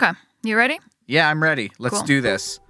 Okay. You ready? Yeah, I'm ready. Let's Cool. do this.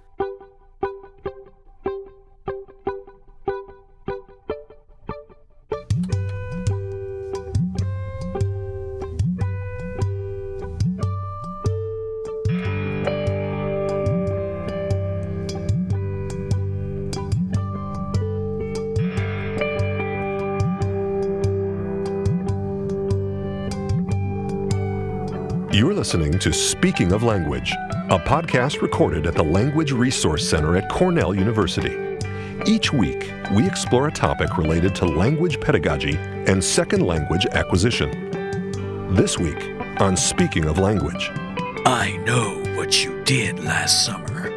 Listening to Speaking of Language, a podcast recorded at the Language Resource Center at Cornell University. Each week, we explore a topic related to language pedagogy and second language acquisition. This week, on Speaking of Language, I know what you did last summer.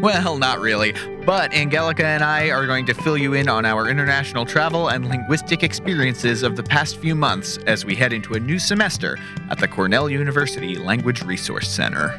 Well, not really. But Angelika and I are going to fill you in on our international travel and linguistic experiences of the past few months as we head into a new semester at the Cornell University Language Resource Center.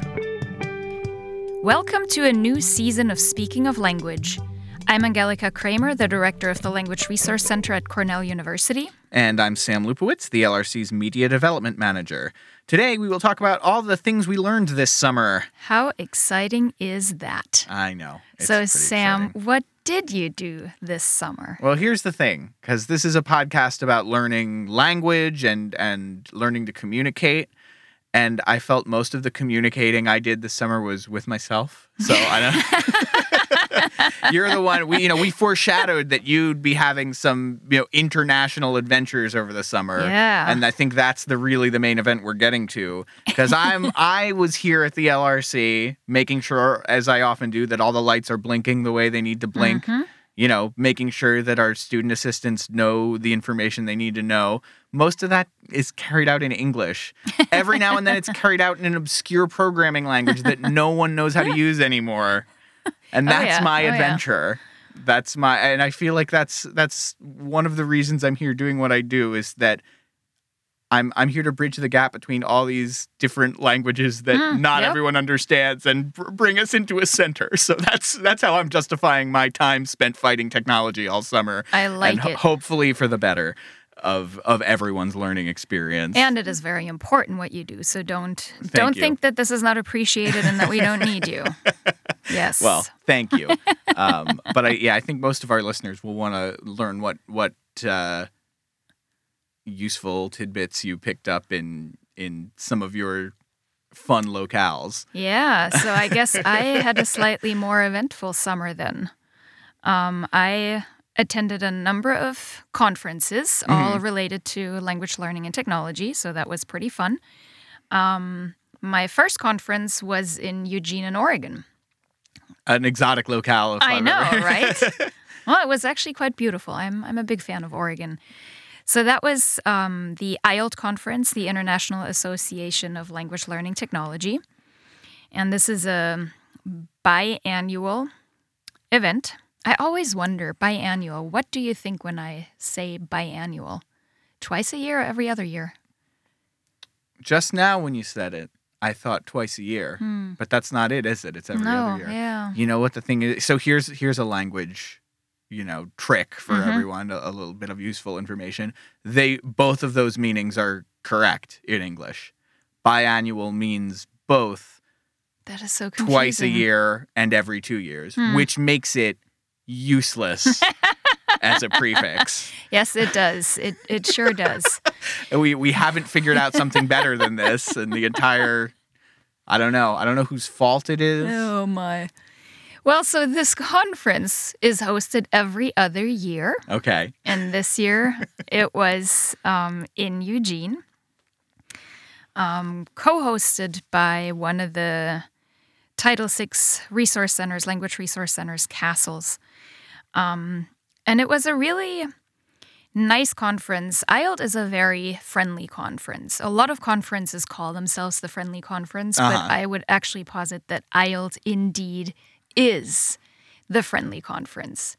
Welcome to a new season of Speaking of Language. I'm Angelika Kraemer, the director of the Language Resource Center at Cornell University. And I'm Sam Lupowitz, the LRC's Media Development Manager. Today, we will talk about all the things we learned this summer. How exciting is that? I know. it's so, Sam, exciting. what did you do this summer? Well, here's the thing, because this is a podcast about learning language and and learning to communicate. And I felt most of the communicating I did this summer was with myself. So I don't. You're the one we you know we foreshadowed that you'd be having some you know international adventures over the summer. Yeah. And I think that's the really the main event we're getting to because I'm I was here at the LRC making sure as I often do that all the lights are blinking the way they need to blink Mhm. you know, making sure that our student assistants know the information they need to know. Most of that is carried out in English. Every now and then it's carried out in an obscure programming language that no one knows how to use anymore. And Oh, that's yeah. my Oh, yeah. adventure. That's my and I feel like that's that's one of the reasons I'm here doing what I do is that I'm I'm here to bridge the gap between all these different languages that Mm, not yep. everyone understands and br- bring us into a center. So that's that's how I'm justifying my time spent fighting technology all summer. I like and ho- it. hopefully for the better of of everyone's learning experience. And it is very important what you do. So don't Thank don't you. think that this is not appreciated and that we don't need you. Yes. well, thank you. um, but I yeah, I think most of our listeners will want to learn what what uh, useful tidbits you picked up in in some of your fun locales. Yeah, so I guess I had a slightly more eventful summer then. Um, I attended a number of conferences, all related to language learning and technology, so that was pretty fun. Um, my first conference was in Eugene, in Oregon. An exotic locale. If I I've know, right? well, it was actually quite beautiful. I'm I'm a big fan of Oregon. So that was um, the IALLT conference, the International Association of Language Learning Technology, and this is a biannual event. I always wonder biannual. What do you think when I say biannual? Twice a year or every other year? Just now when you said it, I thought twice a year, but that's not it, is it? It's every Hmm. no, other year. yeah. You know what the thing is? So here's here's a language, you know, trick for Mhm. everyone. A, a little bit of useful information. They both of those meanings are correct in English. Biannual means both That is so confusing. twice a year and every two years, Hmm. which makes it useless as a prefix. Yes, it does. It it sure does. We we haven't figured out something better than this, and the entire. I don't know. I don't know whose fault it is. Oh my. Well, so this conference is hosted every other year, Okay. and this year it was um, in Eugene, um, co-hosted by one of the Title VI resource centers, language resource centers, CASLS, um, and it was a really nice conference. IALLT is a very friendly conference. A lot of conferences call themselves the friendly conference, Uh-huh. but I would actually posit that IALLT indeed is the friendly conference.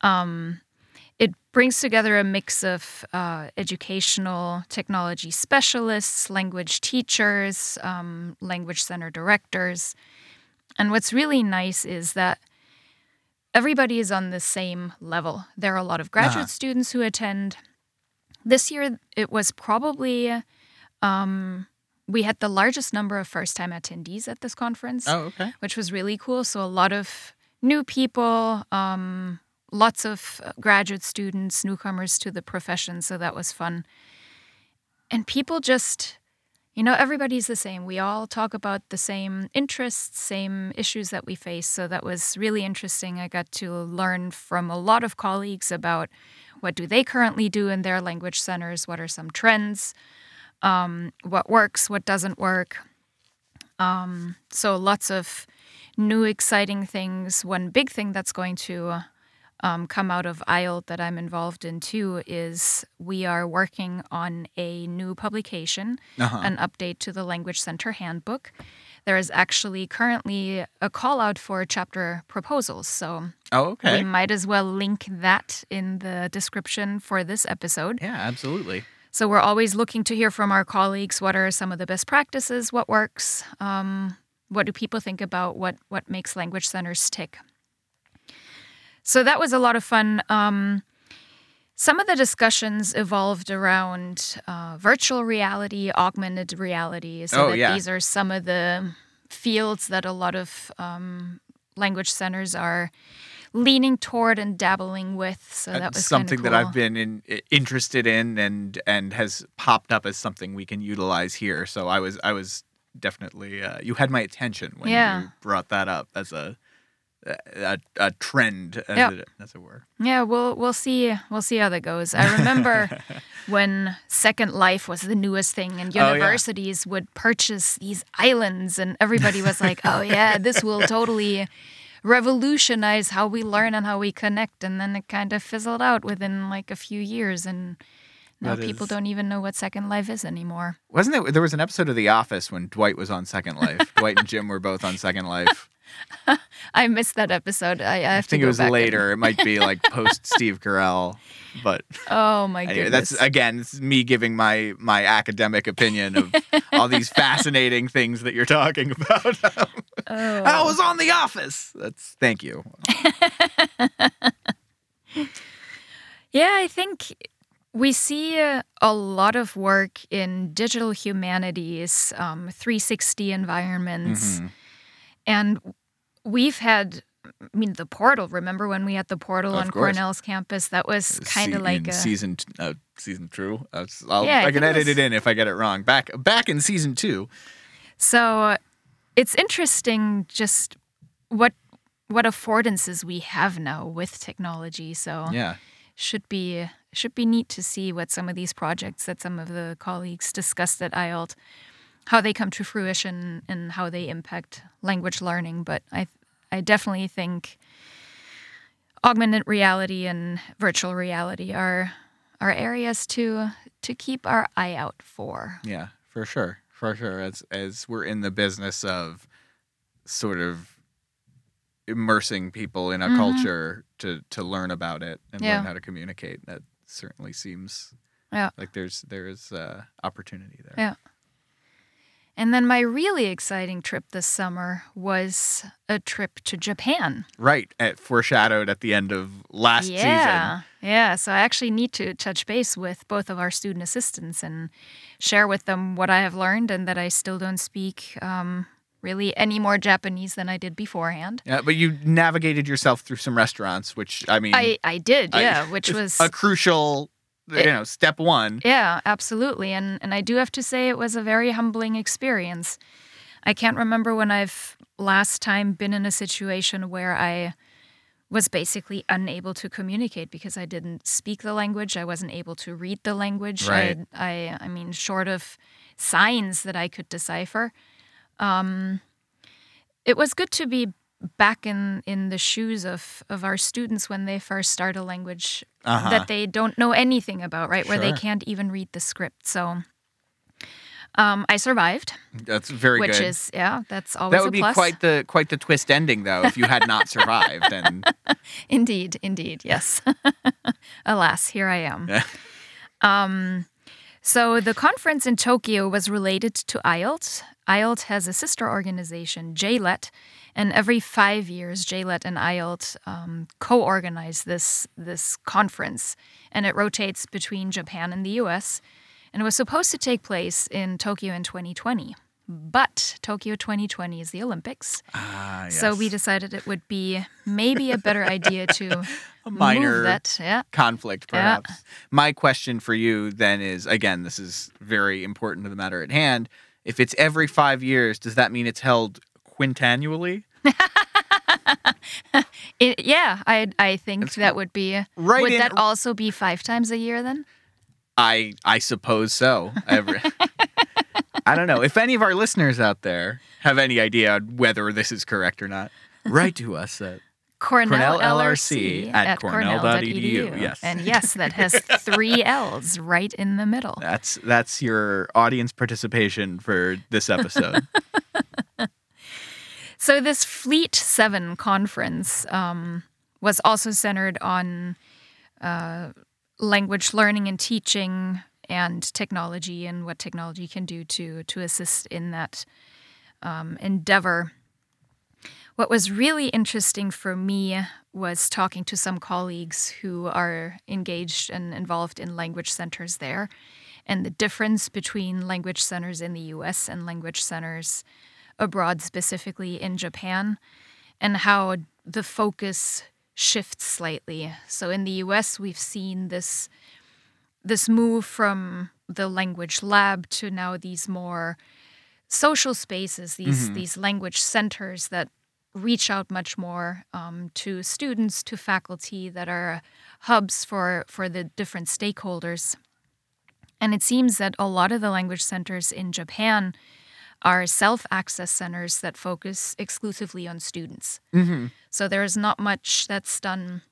Um, it brings together a mix of uh, educational technology specialists, language teachers, um, language center directors. And what's really nice is that everybody is on the same level. There are a lot of graduate Uh-huh. students who attend. This year, it was probably um, we had the largest number of first time attendees at this conference, Oh, okay. which was really cool. So, a lot of new people, um, lots of uh, graduate students, newcomers to the profession. So, that was fun. And people just, you know, everybody's the same. We all talk about the same interests, same issues that we face. So, that was really interesting. I got to learn from a lot of colleagues about what do they currently do in their language centers, what are some trends um, what works, what doesn't work. Um, so lots of new exciting things. One big thing that's going to um, come out of IALLT that I'm involved in too is we are working on a new publication, Uh-huh. an update to the Language Center Handbook. There is actually currently a call out for chapter proposals. So Oh, okay. we might as well link that in the description for this episode. yeah, absolutely. So we're always looking to hear from our colleagues what are some of the best practices, what works, um, what do people think about what what makes language centers tick. So that was a lot of fun. Um, some of the discussions evolved around uh, virtual reality, augmented reality. So Oh, that yeah. these are some of the fields that a lot of um, language centers are leaning toward and dabbling with. So that was something kinda that. I've been in, interested in and and has popped up as something we can utilize here. So I was I was definitely uh, you had my attention when Yeah. you brought that up as a a, a trend uh, as, Yep. it, as it were. Yeah, we'll we'll see we'll see how that goes. I remember when Second Life was the newest thing, and Oh, yeah. universities would purchase these islands, and everybody was like, "Oh yeah, this will totally revolutionize how we learn and how we connect." And then it kind of fizzled out within like a few years, and now That people is- don't even know what Second Life is anymore. Wasn't there? There was an episode of The Office when Dwight was on Second Life. Dwight and Jim were both on Second Life. I missed that episode. I, I I think it was later. It might be like post Steve Carell, but Oh my anyway, goodness! that's again it's me giving my my academic opinion of all these fascinating things that you're talking about. oh. I was on The Office. That's thank you. Yeah, I think we see uh, a lot of work in digital humanities, um, 360 environments, Mhm. and we've had. I mean, the portal. Remember when we had the portal Of on course. Cornell's campus? That was kind of like a season t- uh, season two. Uh, I'll, Yeah, I I, can it edit was- it in if I get it wrong. Back back in season two. So it's interesting just what what affordances we have now with technology. So Yeah. should be should be neat to see what some of these projects that some of the colleagues discussed at IALLT, how they come to fruition and how they impact language learning. But I I definitely think augmented reality and virtual reality are are areas to to keep our eye out for. Yeah, for sure, for sure. As as we're in the business of sort of immersing people in a Mhm. culture to to learn about it and Yeah. learn how to communicate, that certainly seems Yeah. like there's there's uh, opportunity there. Yeah. And then my really exciting trip this summer was a trip to Japan. Right, at, foreshadowed at the end of last season. yeah. Yeah. So I actually need to touch base with both of our student assistants and share with them what I have learned and that I still don't speak um, really any more Japanese than I did beforehand. Yeah, but you navigated yourself through some restaurants, which I mean, I, I did, I- yeah, which was a crucial, you know, step one. Yeah, absolutely. And and I do have to say it was a very humbling experience. I can't remember when I've last time been in a situation where I was basically unable to communicate because I didn't speak the language. I wasn't able to read the language. Right. I, I I mean short of signs that I could decipher. Um it was good to be back in in the shoes of of our students when they first start a language Uh-huh. that they don't know anything about, right? Where they can't even read the script. So um, I survived, That's very which good. Which is yeah, that's always that would a be plus. quite the quite the twist ending though if you had not survived and Indeed, indeed, yes. Alas, here I am. Um, so the conference in Tokyo was related to IALLT. IALLT has a sister organization, JLET, and every five years, JLET and IALLT um, co-organize this this conference, and it rotates between Japan and the U.S. and it was supposed to take place in Tokyo in 2020. But Tokyo 2020 is the Olympics, Ah, so we decided it would be maybe a better idea to a minor move that. Yeah. conflict, Yeah. perhaps. My question for you then is again, this is very important to the matter at hand. If it's every five years, does that mean it's held quintannually? It, yeah, I I think that would be. Right would in- that also be five times a year then? I I suppose so. Every, I don't know. If any of our listeners out there have any idea whether this is correct or not, write to us at Cornell, Cornell LRC, LRC at cornell.edu, yes. And yes, that has three L's right in the middle. that's that's your audience participation for this episode. So this FLEAT Seven conference um, was also centered on uh, language learning and teaching and technology and what technology can do to to assist in that um, endeavor. What was really interesting for me was talking to some colleagues who are engaged and involved in language centers there, and the difference between language centers in the U.S. and language centers abroad, specifically in Japan, and how the focus shifts slightly. So in the US, we've seen this this move from the language lab to now these more social spaces, these mm-hmm. these language centers that reach out much more um, to students, to faculty, that are hubs for for the different stakeholders. And it seems that a lot of the language centers in Japan are self access centers that focus exclusively on students. mm-hmm. So there is not much that's done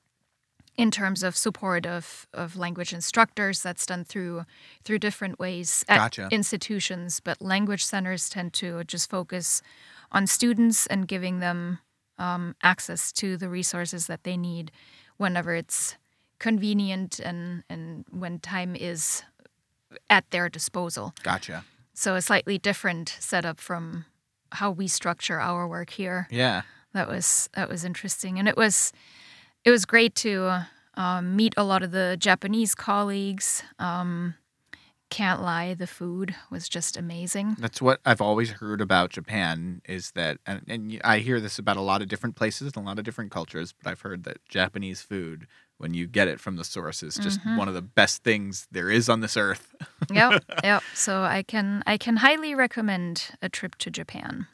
in terms of support of, of language instructors. That's done through through different ways at Gotcha. institutions, but language centers tend to just focus on students and giving them um, access to the resources that they need whenever it's convenient and, and when time is at their disposal. Gotcha. So a slightly different setup from how we structure our work here. Yeah. That was that was interesting, and it was it was great to um, meet a lot of the Japanese colleagues. Um, can't lie, the food was just amazing. That's what I've always heard about Japan is that, and, and I hear this about a lot of different places and a lot of different cultures, but I've heard that Japanese food, when you get it from the source, is just Mhm. one of the best things there is on this earth. yep, yep. So I can I can highly recommend a trip to Japan.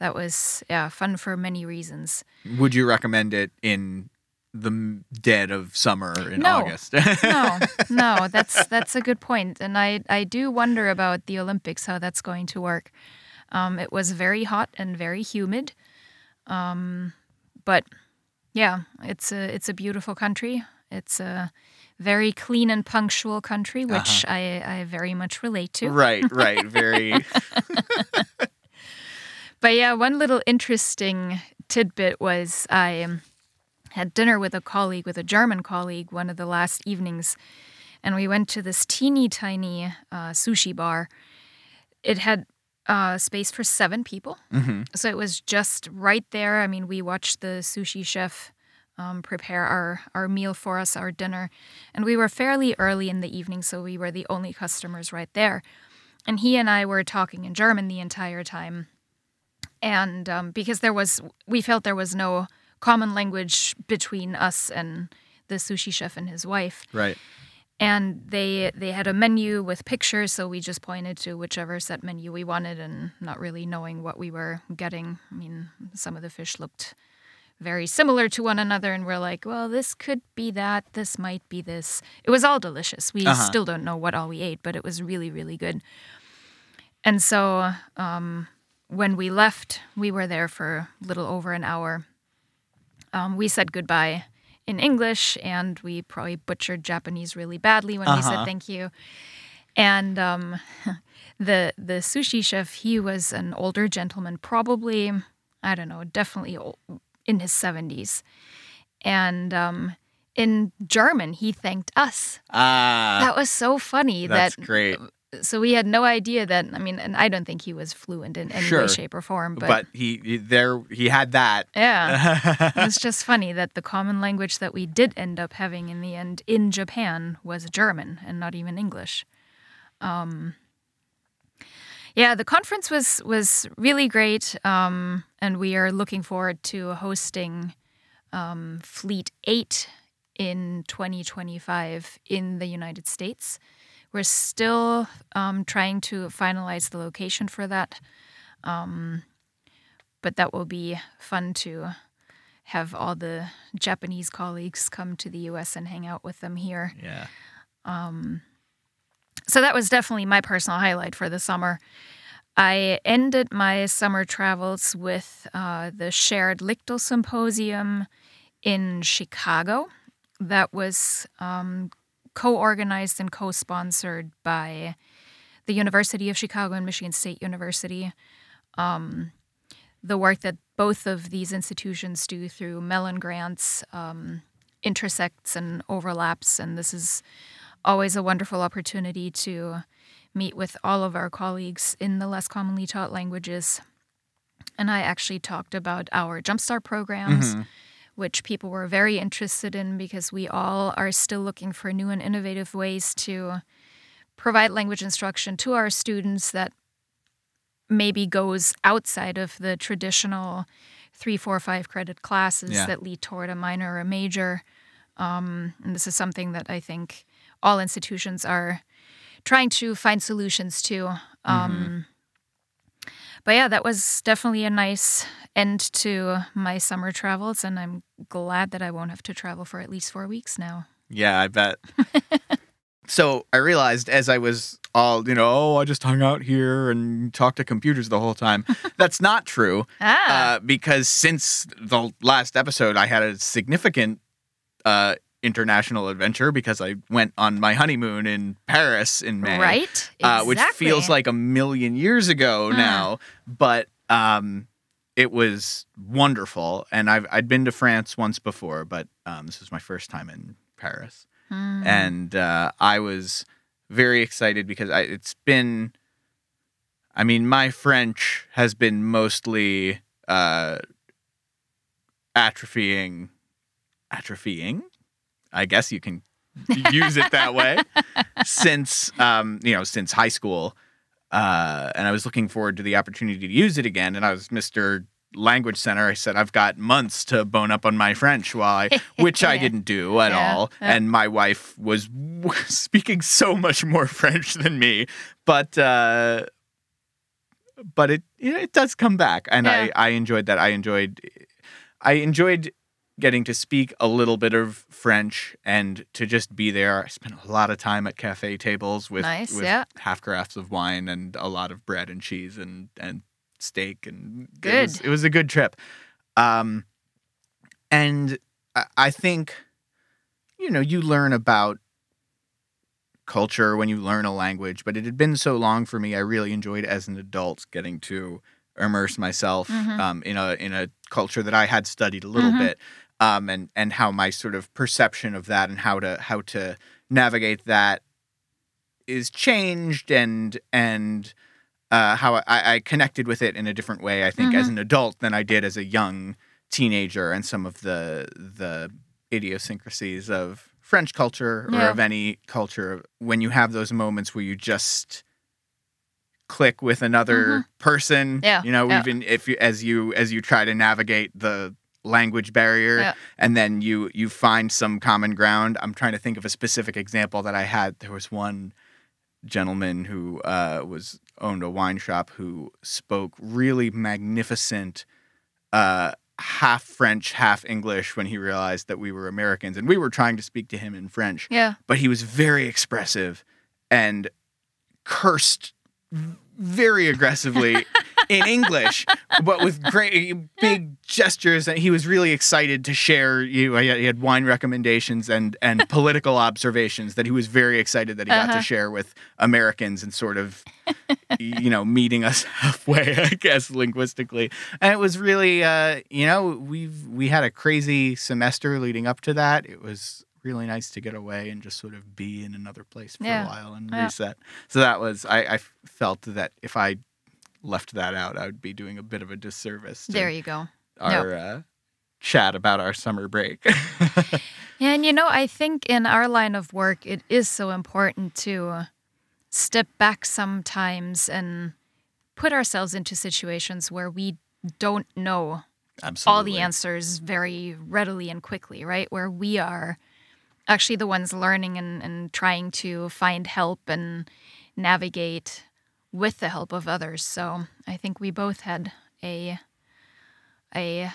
That was yeah fun for many reasons. Would you recommend it in the dead of summer in No. August? No, no, that's that's a good point, and I I do wonder about the Olympics how that's going to work. Um, it was very hot and very humid, um, but yeah, it's a it's a beautiful country. It's a very clean and punctual country, which I I very much relate to. right, right. Very. But yeah, one little interesting tidbit was I um, had dinner with a colleague, with a German colleague, one of the last evenings, and we went to this teeny tiny uh, sushi bar. It had uh, space for seven people, hmm so it was just right there. I mean, we watched the sushi chef um, prepare our, our meal for us, our dinner, and we were fairly early in the evening, so we were the only customers right there. And he and I were talking in German the entire time. And um, because there was, we felt there was no common language between us and the sushi chef and his wife. Right. and they they had a menu with pictures so we just pointed to whichever set menu we wanted and not really knowing what we were getting. I mean some of the fish looked very similar to one another and we're like well this could be that this might be this. It was all delicious. We Uh-huh. still don't know what all we ate but it was really really good. And so um, when we left we were there for a little over an hour um, we said goodbye in English, and we probably butchered Japanese really badly when we Uh-huh. said thank you. And um, the the sushi chef, he was an older gentleman, probably I don't know, definitely ol- in his seventies, and um, in German he thanked us. Ah, that was so funny. that's that great. So we had no idea that. I mean, and I don't think he was fluent in any Sure. way, shape, or form. But, But, he, he there he had that. yeah. It's just funny that the common language that we did end up having in the end in Japan was German and not even English. Um, yeah, the conference was was really great, um, and we are looking forward to hosting um, FLEAT Eight in 2025 in the United States. We're still um, trying to finalize the location for that, um, but that will be fun to have all the Japanese colleagues come to the U.S. and hang out with them here. Yeah. So that was definitely my personal highlight for the summer. I ended my summer travels with uh, the Shared LCTL Symposium in Chicago. That was um, co organized and co sponsored by the University of Chicago and Michigan State University. Um, the work that both of these institutions do through Mellon grants um, intersects and overlaps, and this is always a wonderful opportunity to meet with all of our colleagues in the less commonly taught languages. And I actually talked about our Jumpstart programs, which people were very interested in because we all are still looking for new and innovative ways to provide language instruction to our students that maybe goes outside of the traditional three, four, five credit classes Yeah. that lead toward a minor or a major. Um, and this is something that I think all institutions are trying to find solutions to. Um, But yeah, that was definitely a nice end to my summer travels, and I'm glad that I won't have to travel for at least four weeks now. Yeah, I bet. so I realized as I was all, you know, oh, I just hung out here and talked to computers the whole time. That's not true. Ah, Uh, because since the last episode, I had a significant uh, international adventure because I went on my honeymoon in Paris in May. right? uh, which feels like a million years ago Mm. now. But um, it was wonderful, and I've I'd been to France once before, but um, this was my first time in Paris, Mm. and uh, I was very excited because I, it's been. I mean, my French has been mostly uh, atrophying, atrophying. I guess you can use it that way since um, you know since high school, uh, and I was looking forward to the opportunity to use it again. And I was Mister Language Center. I said I've got months to bone up on my French, while I, which I didn't do at Yeah, all. yeah. And my wife was speaking so much more French than me, but. Uh, but it it does come back, and Yeah. I I enjoyed that. I enjoyed I enjoyed getting to speak a little bit of French and to just be there. I spent a lot of time at cafe tables with, Nice, with yeah. half carafes of wine and a lot of bread and cheese and, and steak and It Good. was, it was a good trip. Um, and I, I think, you know, you learn about culture when you learn a language, but it had been so long for me. I really enjoyed as an adult getting to immerse myself Mhm. um, in a in a culture that I had studied a little Mhm. bit, um, and and how my sort of perception of that and how to how to navigate that is changed and and uh, how I, I connected with it in a different way. I think as Mhm. an adult than I did as a young teenager, and some of the the idiosyncrasies of French culture or Yeah. of any culture when you have those moments where you just click with another person Mm-hmm. Yeah, you know yeah. even if you as you as you try to navigate the language barrier Yeah. and then you you find some common ground i'm trying to think of a specific example that i had there was one gentleman who uh, was owned a wine shop who spoke really magnificent uh, half french half english when he realized that we were americans and we were trying to speak to him in french Yeah. but he was very expressive and cursed very aggressively in English, but with great big gestures. And he was really excited to share. You, he had, he had wine recommendations and and political observations that he was very excited that he got Uh-huh. to share with Americans and sort of, you know, meeting us halfway, I guess, linguistically. And it was really, uh, you know, we've we had a crazy semester leading up to that. It was really nice to get away and just sort of be in another place for Yeah. a while and Yeah. reset. So that was I, I felt that if I left that out, I would be doing a bit of a disservice to There you go. our uh, chat about our summer break. And you know, I think in our line of work, it is so important to step back sometimes and put ourselves into situations where we don't know Absolutely. all the answers very readily and quickly, right? Where we are actually the ones learning and, and trying to find help and navigate with the help of others. So I think we both had a a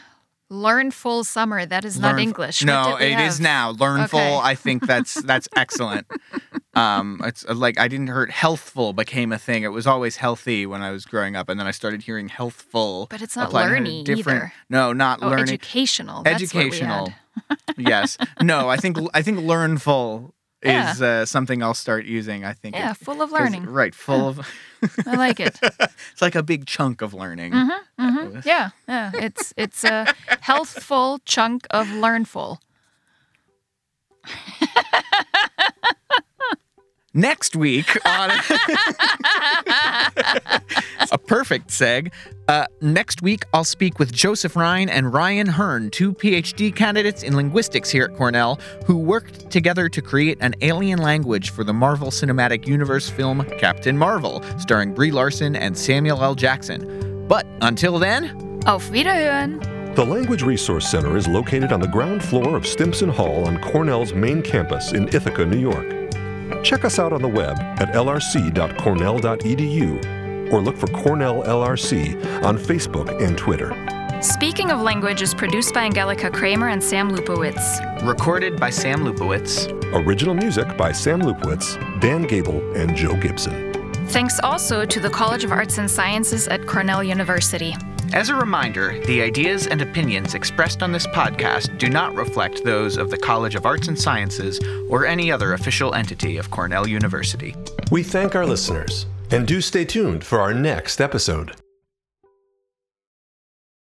learnful summer. That is not English. No, it is have? now. Learnful. Okay. I think that's that's excellent. Um, it's uh, like I didn't hear healthful became a thing. It was always healthy when I was growing up, and then I started hearing healthful. But it's not learny different. either. No, not Oh, learning. educational. That's what we Educational. yes. No, I think I think learnful Yeah. is uh, something I'll start using. I think. Yeah, it- full of learning. Right. Full of. I like it. it's like a big chunk of learning. hmm Yeah, yeah. It's it's a healthful chunk of learnful. Next week on a perfect seg. Uh, next week, I'll speak with Joseph Ryan and Ryan Hearn, two PhD candidates in linguistics here at Cornell, who worked together to create an alien language for the Marvel Cinematic Universe film Captain Marvel, starring Brie Larson and Samuel L. Jackson. But until then, Auf Wiederhören. The Language Resource Center is located on the ground floor of Stimson Hall on Cornell's main campus in Ithaca, New York. Check us out on the web at lrc.cornell.edu or look for Cornell LRC on Facebook and Twitter. Speaking of Language is produced by Angelika Kraemer and Sam Lupowitz. recorded by Sam Lupowitz. Original music by Sam Lupowitz, Dan Gable, and Joe Gibson. Thanks also to the College of Arts and Sciences at Cornell University. As a reminder, the ideas and opinions expressed on this podcast do not reflect those of the College of Arts and Sciences or any other official entity of Cornell University. We thank our listeners and do stay tuned for our next episode.